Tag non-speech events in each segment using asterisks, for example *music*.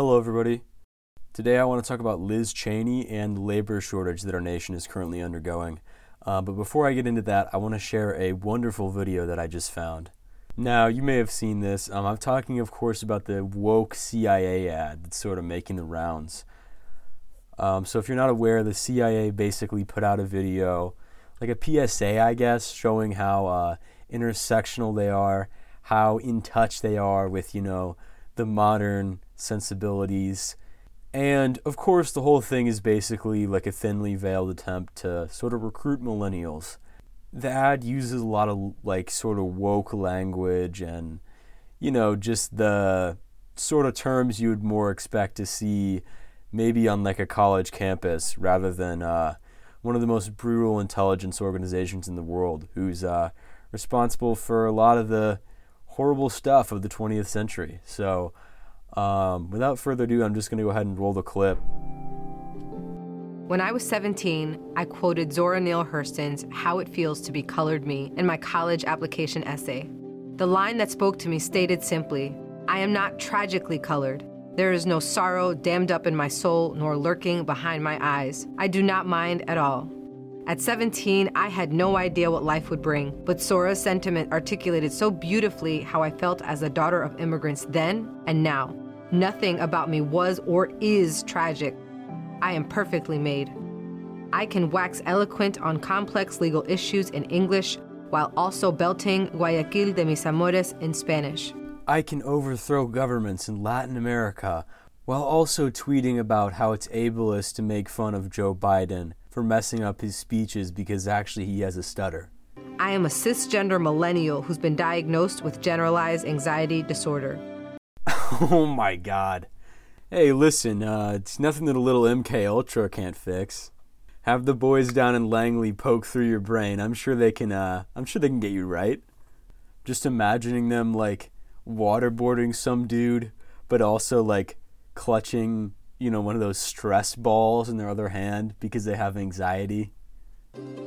Hello, everybody. Today I want to talk about Liz Cheney and the labor shortage that our nation is currently undergoing. Uh, but before I get into that, I want to share a wonderful video that I just found. Now, you may have seen this. Um, I'm talking, of course, about the woke CIA ad that's sort of making the rounds. Um, so, if you're not aware, the CIA basically put out a video, like a PSA, I guess, showing how uh, intersectional they are, how in touch they are with, you know, the modern sensibilities. And of course, the whole thing is basically like a thinly veiled attempt to sort of recruit millennials. The ad uses a lot of like sort of woke language and, you know, just the sort of terms you would more expect to see maybe on like a college campus rather than uh, one of the most brutal intelligence organizations in the world who's uh, responsible for a lot of the horrible stuff of the 20th century. So, um, without further ado, I'm just going to go ahead and roll the clip. When I was 17, I quoted Zora Neale Hurston's How It Feels to Be Colored Me in my college application essay. The line that spoke to me stated simply I am not tragically colored. There is no sorrow dammed up in my soul nor lurking behind my eyes. I do not mind at all. At 17, I had no idea what life would bring, but Zora's sentiment articulated so beautifully how I felt as a daughter of immigrants then and now. Nothing about me was or is tragic. I am perfectly made. I can wax eloquent on complex legal issues in English while also belting Guayaquil de mis amores in Spanish. I can overthrow governments in Latin America while also tweeting about how it's ableist to make fun of Joe Biden for messing up his speeches because actually he has a stutter. I am a cisgender millennial who's been diagnosed with generalized anxiety disorder. *laughs* oh my god. Hey, listen, uh, it's nothing that a little MK Ultra can't fix. Have the boys down in Langley poke through your brain. I'm sure they can uh I'm sure they can get you right. Just imagining them like waterboarding some dude, but also like clutching you know, one of those stress balls in their other hand because they have anxiety.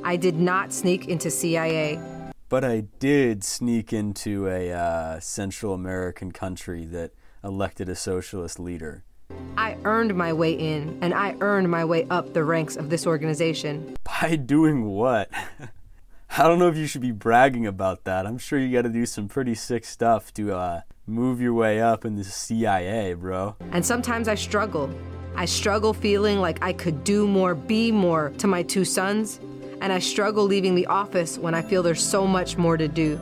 I did not sneak into CIA. But I did sneak into a uh, Central American country that elected a socialist leader. I earned my way in, and I earned my way up the ranks of this organization. *laughs* By doing what? *laughs* *laughs* I don't know if you should be bragging about that. I'm sure you got to do some pretty sick stuff to uh, move your way up in the CIA, bro. And sometimes I struggle. I struggle feeling like I could do more, be more to my two sons, and I struggle leaving the office when I feel there's so much more to do.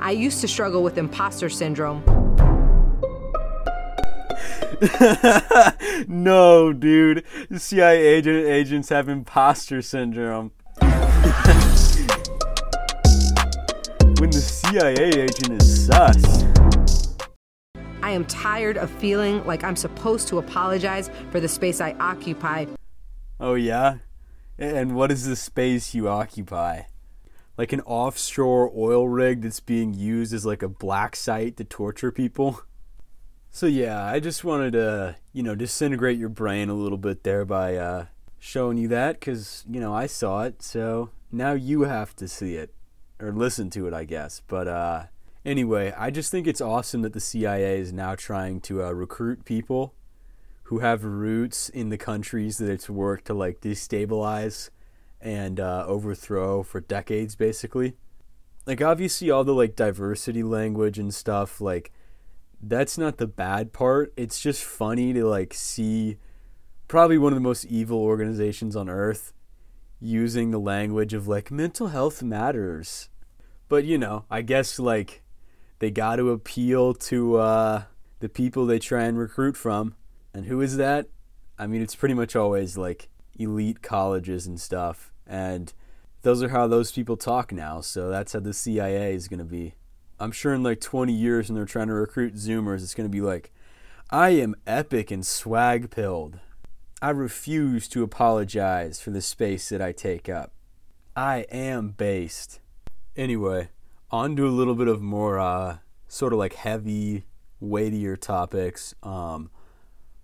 I used to struggle with imposter syndrome. *laughs* no, dude. CIA agent agents have imposter syndrome. *laughs* CIA agent is sus. I am tired of feeling like I'm supposed to apologize for the space I occupy. Oh, yeah? And what is the space you occupy? Like an offshore oil rig that's being used as like a black site to torture people? So, yeah, I just wanted to, you know, disintegrate your brain a little bit there by uh, showing you that because, you know, I saw it. So now you have to see it or listen to it, I guess. But, uh, Anyway, I just think it's awesome that the CIA is now trying to uh, recruit people who have roots in the countries that it's worked to like destabilize and uh, overthrow for decades, basically. Like obviously, all the like diversity language and stuff, like that's not the bad part. It's just funny to like see probably one of the most evil organizations on earth using the language of like mental health matters. But you know, I guess like they got to appeal to uh, the people they try and recruit from. And who is that? I mean, it's pretty much always like elite colleges and stuff. And those are how those people talk now. So that's how the CIA is going to be. I'm sure in like 20 years when they're trying to recruit Zoomers, it's going to be like, I am epic and swag pilled. I refuse to apologize for the space that I take up. I am based. Anyway, on to a little bit of more uh, sort of like heavy, weightier topics. Um,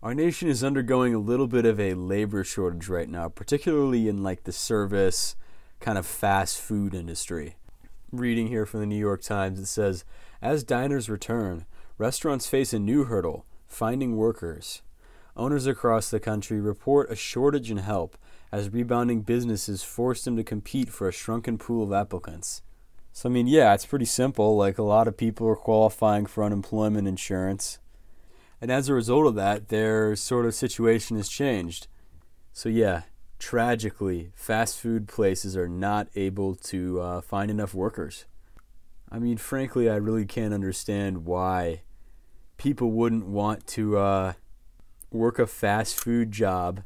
our nation is undergoing a little bit of a labor shortage right now, particularly in like the service kind of fast food industry. Reading here from the New York Times, it says, as diners return, restaurants face a new hurdle finding workers. Owners across the country report a shortage in help as rebounding businesses force them to compete for a shrunken pool of applicants. So, I mean, yeah, it's pretty simple. Like, a lot of people are qualifying for unemployment insurance. And as a result of that, their sort of situation has changed. So, yeah, tragically, fast food places are not able to uh, find enough workers. I mean, frankly, I really can't understand why people wouldn't want to uh, work a fast food job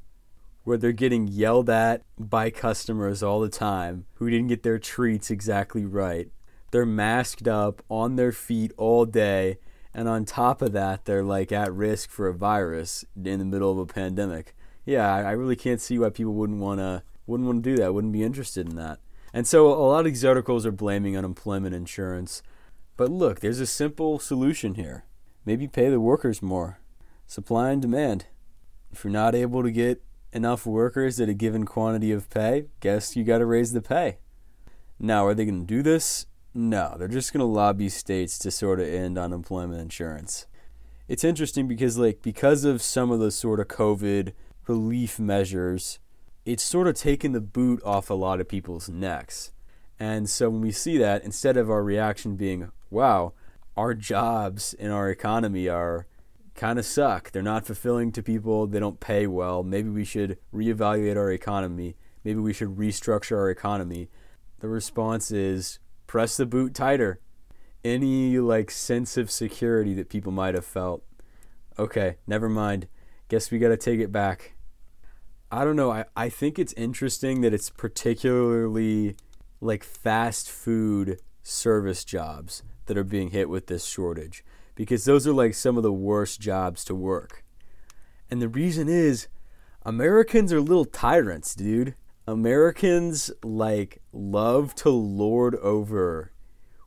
where they're getting yelled at by customers all the time who didn't get their treats exactly right. They're masked up on their feet all day, and on top of that, they're like at risk for a virus in the middle of a pandemic. Yeah, I really can't see why people wouldn't want to wouldn't want to do that, wouldn't be interested in that. And so a lot of these articles are blaming unemployment insurance. But look, there's a simple solution here. Maybe pay the workers more. Supply and demand. If you're not able to get enough workers at a given quantity of pay, guess you got to raise the pay. Now, are they going to do this? No, they're just going to lobby states to sort of end unemployment insurance. It's interesting because, like, because of some of the sort of COVID relief measures, it's sort of taken the boot off a lot of people's necks. And so when we see that, instead of our reaction being, wow, our jobs in our economy are kind of suck. They're not fulfilling to people. They don't pay well. Maybe we should reevaluate our economy. Maybe we should restructure our economy. The response is press the boot tighter. Any like sense of security that people might have felt. Okay, never mind. Guess we got to take it back. I don't know. I, I think it's interesting that it's particularly like fast food service jobs that are being hit with this shortage because those are like some of the worst jobs to work. And the reason is Americans are little tyrants, dude. Americans like love to lord over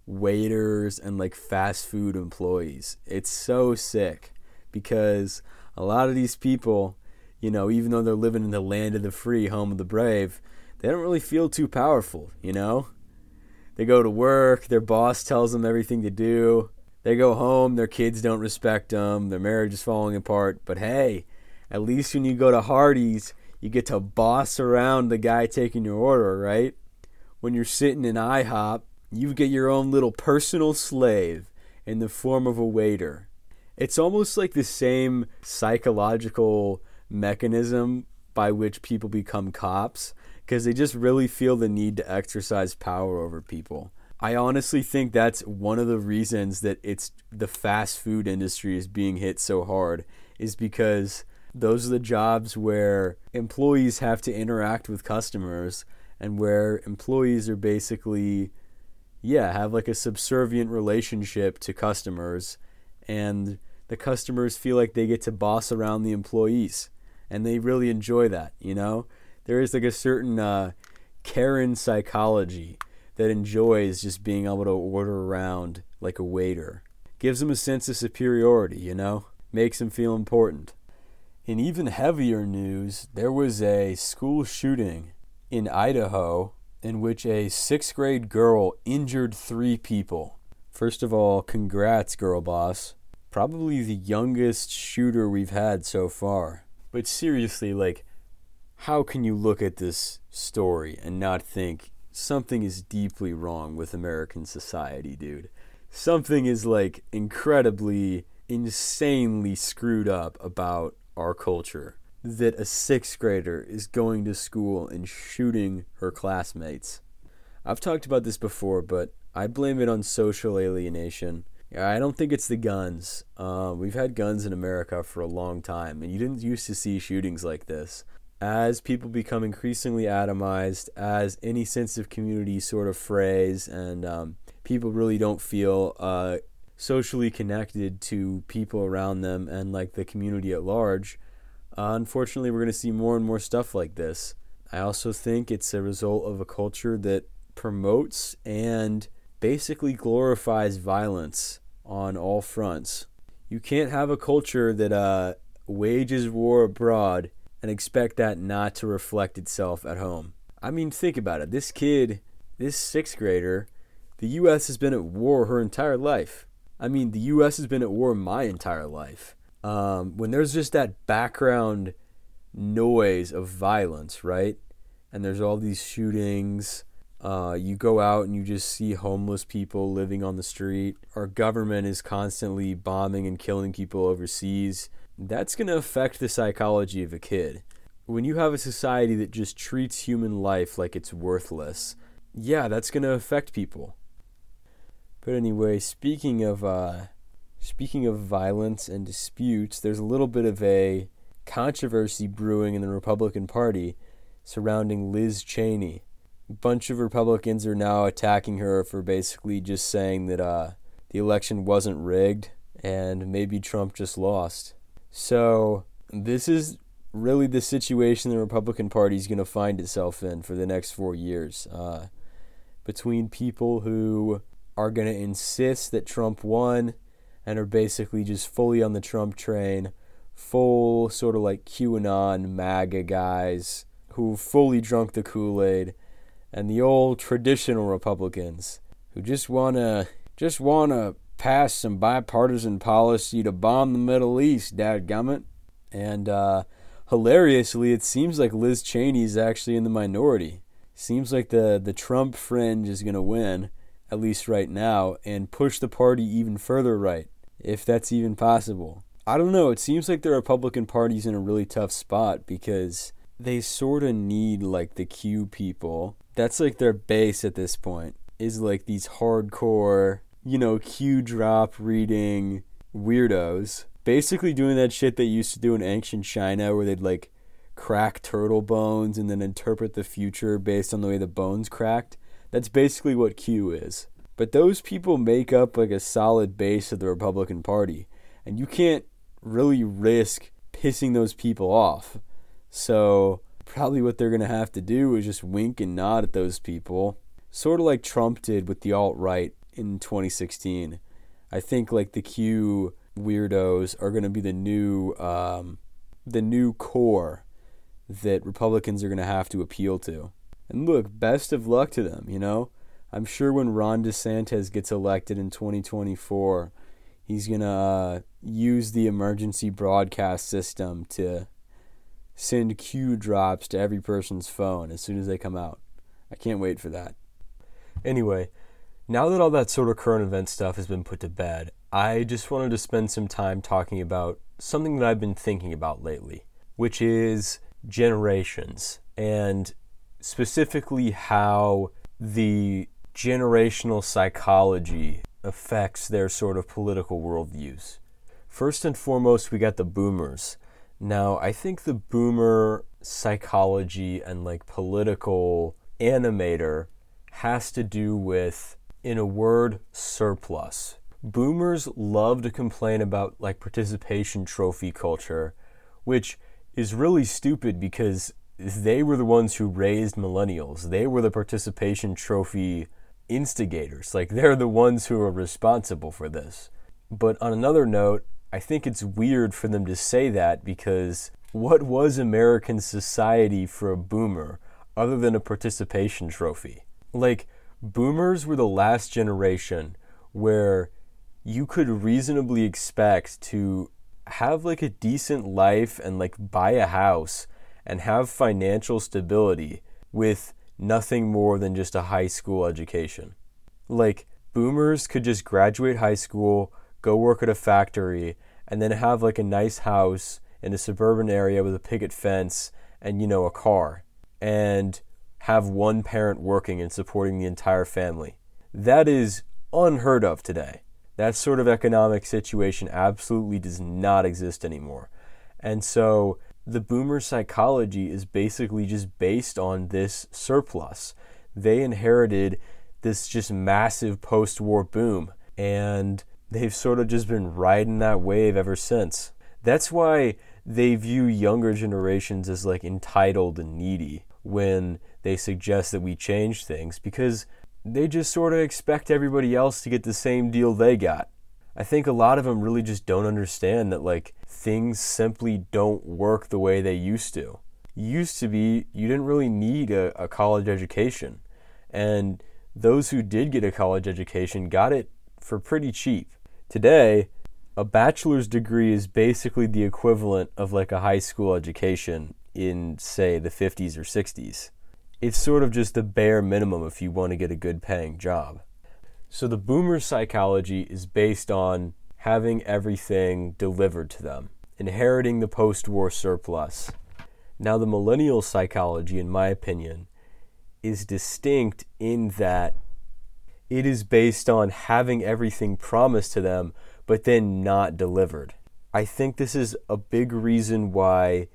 waiters and like fast food employees. It's so sick because a lot of these people, you know, even though they're living in the land of the free, home of the brave, they don't really feel too powerful, you know? They go to work, their boss tells them everything to do. They go home, their kids don't respect them, their marriage is falling apart. But hey, at least when you go to Hardee's, you get to boss around the guy taking your order, right? When you're sitting in IHOP, you get your own little personal slave in the form of a waiter. It's almost like the same psychological mechanism by which people become cops because they just really feel the need to exercise power over people. I honestly think that's one of the reasons that it's the fast food industry is being hit so hard is because those are the jobs where employees have to interact with customers and where employees are basically yeah, have like a subservient relationship to customers and the customers feel like they get to boss around the employees and they really enjoy that, you know? There is like a certain uh, Karen psychology that enjoys just being able to order around like a waiter. Gives them a sense of superiority, you know? Makes them feel important. In even heavier news, there was a school shooting in Idaho in which a sixth grade girl injured three people. First of all, congrats, girl boss. Probably the youngest shooter we've had so far. But seriously, like, how can you look at this story and not think something is deeply wrong with American society, dude. Something is like incredibly, insanely screwed up about our culture. That a sixth grader is going to school and shooting her classmates. I've talked about this before, but I blame it on social alienation. I don't think it's the guns. Uh, we've had guns in America for a long time, and you didn't used to see shootings like this as people become increasingly atomized, as any sense of community sort of frays, and um, people really don't feel uh, socially connected to people around them and like the community at large, uh, unfortunately, we're going to see more and more stuff like this. I also think it's a result of a culture that promotes and basically glorifies violence on all fronts. You can't have a culture that uh, wages war abroad and expect that not to reflect itself at home. I mean, think about it. This kid, this sixth grader, the U.S. has been at war her entire life. I mean, the U.S. has been at war my entire life. um, when there's just that background noise of violence, right? And there's all these shootings. Uh, you go out and you just see homeless people living on the street. Our government is constantly bombing and killing people overseas. That's going to affect the psychology of a kid. When you have a society that just treats human life like it's worthless, yeah, that's going to affect people. But anyway, speaking of uh, speaking of violence and disputes, there's a little bit of a controversy brewing in the Republican Party surrounding Liz Cheney. A bunch of Republicans are now attacking her for basically just saying that uh, the election wasn't rigged and maybe Trump just lost. So this is really the situation the Republican Party is going to find itself in for the next four years. Uh, between people who are going to insist that Trump won and are basically just fully on the Trump train, full sort of like QAnon MAGA guys who fully drunk the Kool Aid, and the old traditional Republicans who just wanna just wanna pass some bipartisan policy to bomb the Middle East, dadgummit. And uh, hilariously, it seems like Liz Cheney is actually in the minority. Seems like the the Trump fringe is gonna win at least right now, and push the party even further right, if that's even possible. I don't know. It seems like the Republican Party's in a really tough spot because they sort of need like the Q people. That's like their base at this point, is like these hardcore, you know, Q drop reading weirdos. Basically doing that shit they used to do in ancient China where they'd like crack turtle bones and then interpret the future based on the way the bones cracked. That's basically what Q is. But those people make up like a solid base of the Republican Party. And you can't really risk pissing those people off. So, probably what they're going to have to do is just wink and nod at those people. Sort of like Trump did with the alt right in 2016. I think like the Q weirdos are going to be the new um, the new core that Republicans are going to have to appeal to. And look, best of luck to them, you know? I'm sure when Ron DeSantis gets elected in 2024, he's going to uh, use the emergency broadcast system to send Q drops to every person's phone as soon as they come out. I can't wait for that. Anyway, now that all that sort of current event stuff has been put to bed, I just wanted to spend some time talking about something that I've been thinking about lately, which is generations and specifically how the generational psychology affects their sort of political worldviews. First and foremost, we got the boomers. Now, I think the boomer psychology and like political animator has to do with, in a word, surplus. Boomers love to complain about like participation trophy culture, which is really stupid because they were the ones who raised millennials. They were the participation trophy instigators. Like they're the ones who are responsible for this. But on another note, I think it's weird for them to say that because what was American society for a boomer other than a participation trophy? Like, boomers were the last generation where you could reasonably expect to have like a decent life and like buy a house and have financial stability with nothing more than just a high school education. Like, boomers could just graduate high school, go work at a factory, and then have like a nice house in a suburban area with a picket fence and, you know, a car, and have one parent working and supporting the entire family. That is unheard of today. That sort of economic situation absolutely does not exist anymore. And so the boomer psychology is basically just based on this surplus. They inherited this just massive post war boom, and they've sort of just been riding that wave ever since. That's why they view younger generations as like entitled and needy when they suggest that we change things because they just sort of expect everybody else to get the same deal they got. I think a lot of them really just don't understand that like things simply don't work the way they used to. Used to be, you didn't really need a, a college education. And those who did get a college education got it for pretty cheap. Today, a bachelor's degree is basically the equivalent of like a high school education in, say, the 50s or 60s. It's sort of just the bare minimum if you want to get a good paying job. So the boomer psychology is based on having everything delivered to them, inheriting the post war surplus. Now, the millennial psychology, in my opinion, is distinct in that it is based on having everything promised to them, but then not delivered. I think this is a big reason why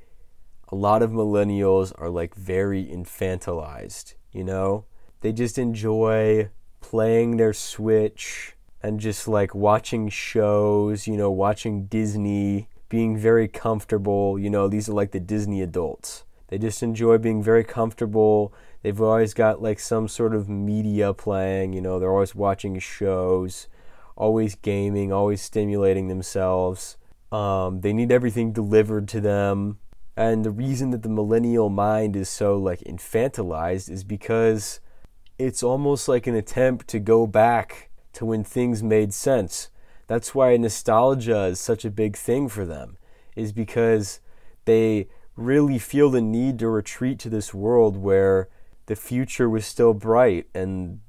a lot of millennials are like very infantilized, you know? They just enjoy playing their Switch and just like watching shows, you know, watching Disney, being very comfortable. You know, these are like the Disney adults. They just enjoy being very comfortable. They've always got like some sort of media playing, you know, they're always watching shows, always gaming, always stimulating themselves. Um, they need everything delivered to them. And the reason that the millennial mind is so like infantilized is because it's almost like an attempt to go back to when things made sense. That's why nostalgia is such a big thing for them, is because they really feel the need to retreat to this world where the future was still bright and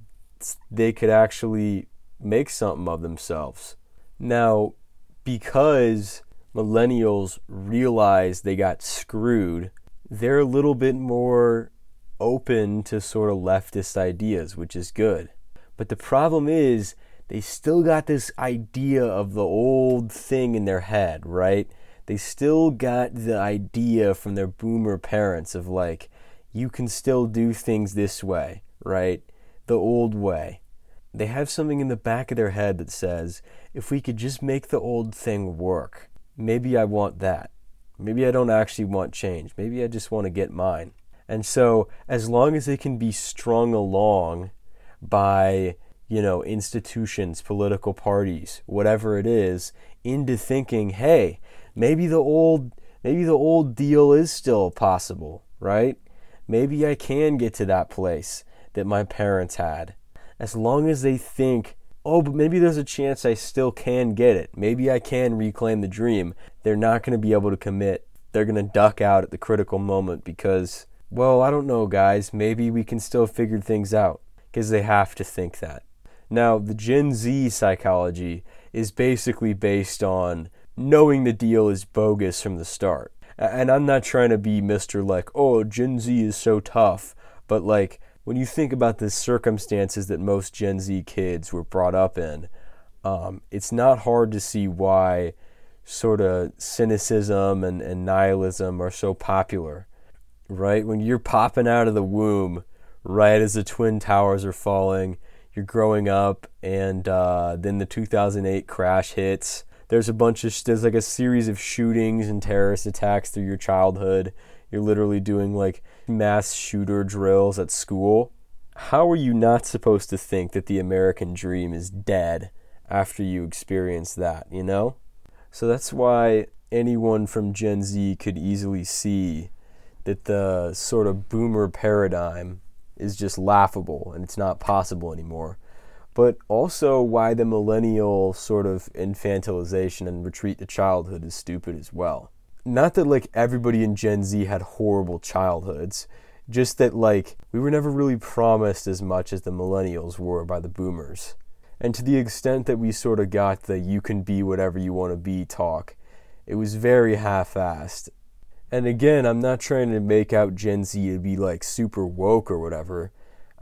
they could actually make something of themselves. Now, because millennials realize they got screwed, they're a little bit more open to sort of leftist ideas, which is good. But the problem is, they still got this idea of the old thing in their head, right? They still got the idea from their boomer parents of like, you can still do things this way, right? The old way. They have something in the back of their head that says, if we could just make the old thing work, maybe I want that. Maybe I don't actually want change. Maybe I just want to get mine. And so, as long as they can be strung along by, you know, institutions, political parties, whatever it is, into thinking, hey, maybe the old maybe the old deal is still possible, right? Maybe I can get to that place that my parents had. As long as they think, oh, but maybe there's a chance I still can get it. Maybe I can reclaim the dream. They're not going to be able to commit. They're going to duck out at the critical moment because well, I don't know, guys. Maybe we can still figure things out because they have to think that. Now, the Gen Z psychology is basically based on knowing the deal is bogus from the start. And I'm not trying to be Mr. like, oh, Gen Z is so tough. But like, when you think about the circumstances that most Gen Z kids were brought up in, um, it's not hard to see why sort of cynicism and, and nihilism are so popular right? When you're popping out of the womb, right as the Twin Towers are falling, you're growing up, and uh, then the 2008 crash hits. There's a bunch of, there's like a series of shootings and terrorist attacks through your childhood. You're literally doing like mass shooter drills at school. How are you not supposed to think that the American dream is dead after you experience that, you know? So that's why anyone from Gen Z could easily see that the sort of boomer paradigm is just laughable and it's not possible anymore. But also why the millennial sort of infantilization and retreat to childhood is stupid as well. Not that like everybody in Gen Z had horrible childhoods, just that like we were never really promised as much as the millennials were by the boomers. And to the extent that we sort of got the you can be whatever you want to be talk, it was very half assed and again, I'm not trying to make out Gen Z to be like super woke or whatever.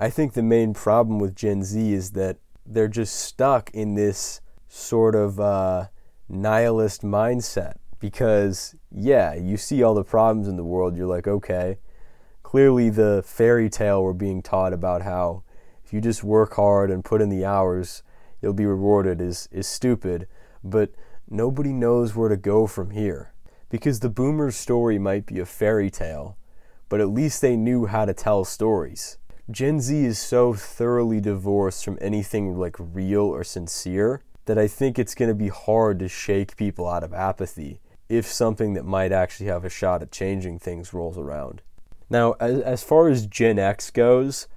I think the main problem with Gen Z is that they're just stuck in this sort of uh, nihilist mindset. Because, yeah, you see all the problems in the world, you're like, okay, clearly the fairy tale we're being taught about how if you just work hard and put in the hours, you'll be rewarded is, is stupid. But nobody knows where to go from here because the boomer's story might be a fairy tale, but at least they knew how to tell stories. Gen Z is so thoroughly divorced from anything like real or sincere that I think it's going to be hard to shake people out of apathy if something that might actually have a shot at changing things rolls around. Now, as, as far as Gen X goes,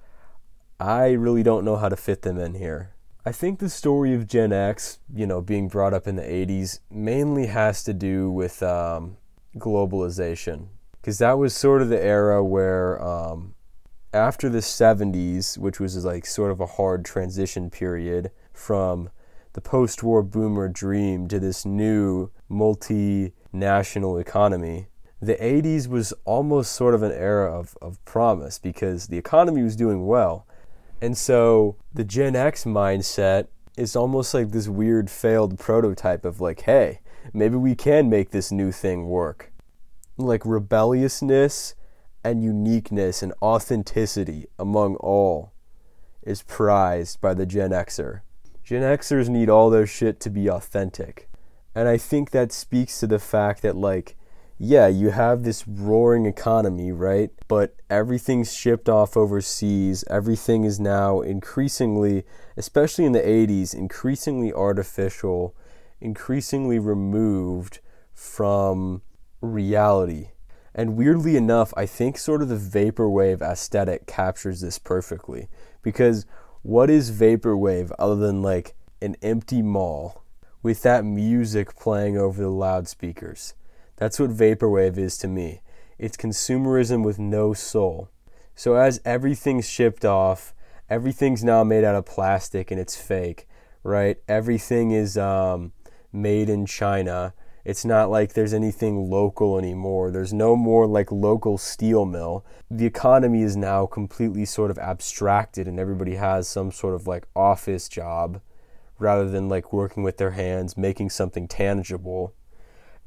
I really don't know how to fit them in here. I think the story of Gen X, you know, being brought up in the 80s, mainly has to do with um, globalization. Because that was sort of the era where, um, after the 70s, which was like sort of a hard transition period from the post war boomer dream to this new multinational economy, the 80s was almost sort of an era of, of promise because the economy was doing well and so the Gen X mindset is almost like this weird failed prototype of like, hey, maybe we can make this new thing work. Like rebelliousness and uniqueness and authenticity among all is prized by the Gen Xer. Gen Xers need all their shit to be authentic. And I think that speaks to the fact that, like, yeah, you have this roaring economy, right? But everything's shipped off overseas. Everything is now increasingly, especially in the 80s, increasingly artificial, increasingly removed from reality. And weirdly enough, I think sort of the vaporwave aesthetic captures this perfectly. Because what is vaporwave other than like an empty mall with that music playing over the loudspeakers? That's what vaporwave is to me. It's consumerism with no soul. So as everything's shipped off, everything's now made out of plastic and it's fake, right? Everything is um, made in China. It's not like there's anything local anymore. There's no more like local steel mill. The economy is now completely sort of abstracted and everybody has some sort of like office job rather than like working with their hands, making something tangible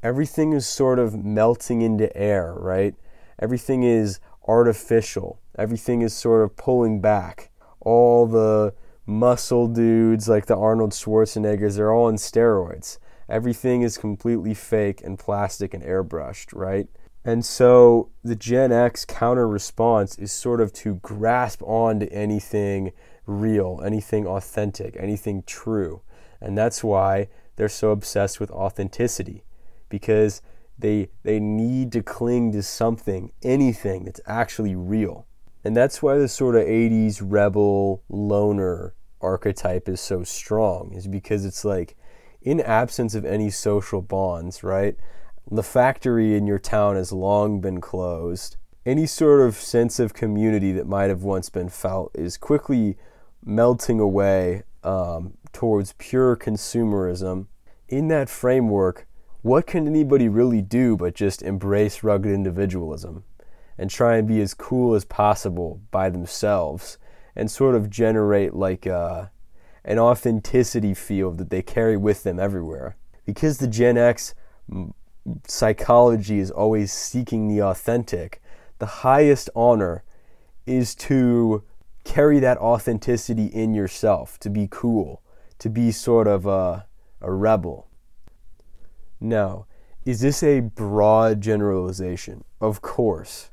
everything is sort of melting into air, right? Everything is artificial. Everything is sort of pulling back. All the muscle dudes like the Arnold Schwarzeneggers, they're all on steroids. Everything is completely fake and plastic and airbrushed, right? And so the Gen X counter response is sort of to grasp onto anything real, anything authentic, anything true. And that's why they're so obsessed with authenticity because they they need to cling to something, anything that's actually real. And that's why the sort of 80s rebel loner archetype is so strong, is because it's like in absence of any social bonds, right? The factory in your town has long been closed. Any sort of sense of community that might have once been felt is quickly melting away um, towards pure consumerism. In that framework, what can anybody really do but just embrace rugged individualism and try and be as cool as possible by themselves and sort of generate like a, uh, an authenticity field that they carry with them everywhere? Because the Gen X psychology is always seeking the authentic, the highest honor is to carry that authenticity in yourself, to be cool, to be sort of a, a rebel. Now, is this a broad generalization? Of course.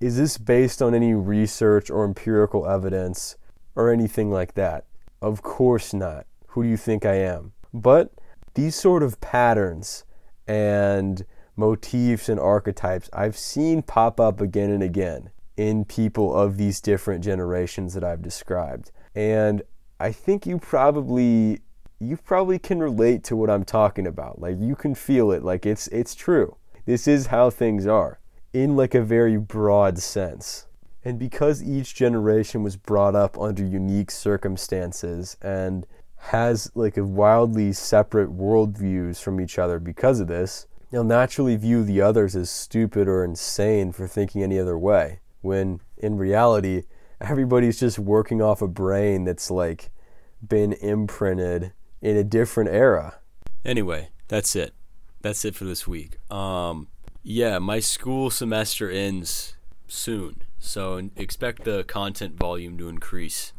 Is this based on any research or empirical evidence or anything like that? Of course not. Who do you think I am? But these sort of patterns and motifs and archetypes I've seen pop up again and again in people of these different generations that I've described. And I think you probably you probably can relate to what I'm talking about. Like you can feel it. Like it's it's true. This is how things are in like a very broad sense. And because each generation was brought up under unique circumstances and has like a wildly separate worldviews from each other because of this, they'll naturally view the others as stupid or insane for thinking any other way. When in reality, everybody's just working off a brain that's like been imprinted in a different era. Anyway, that's it. That's it for this week. Um, yeah, my school semester ends soon, so expect the content volume to increase.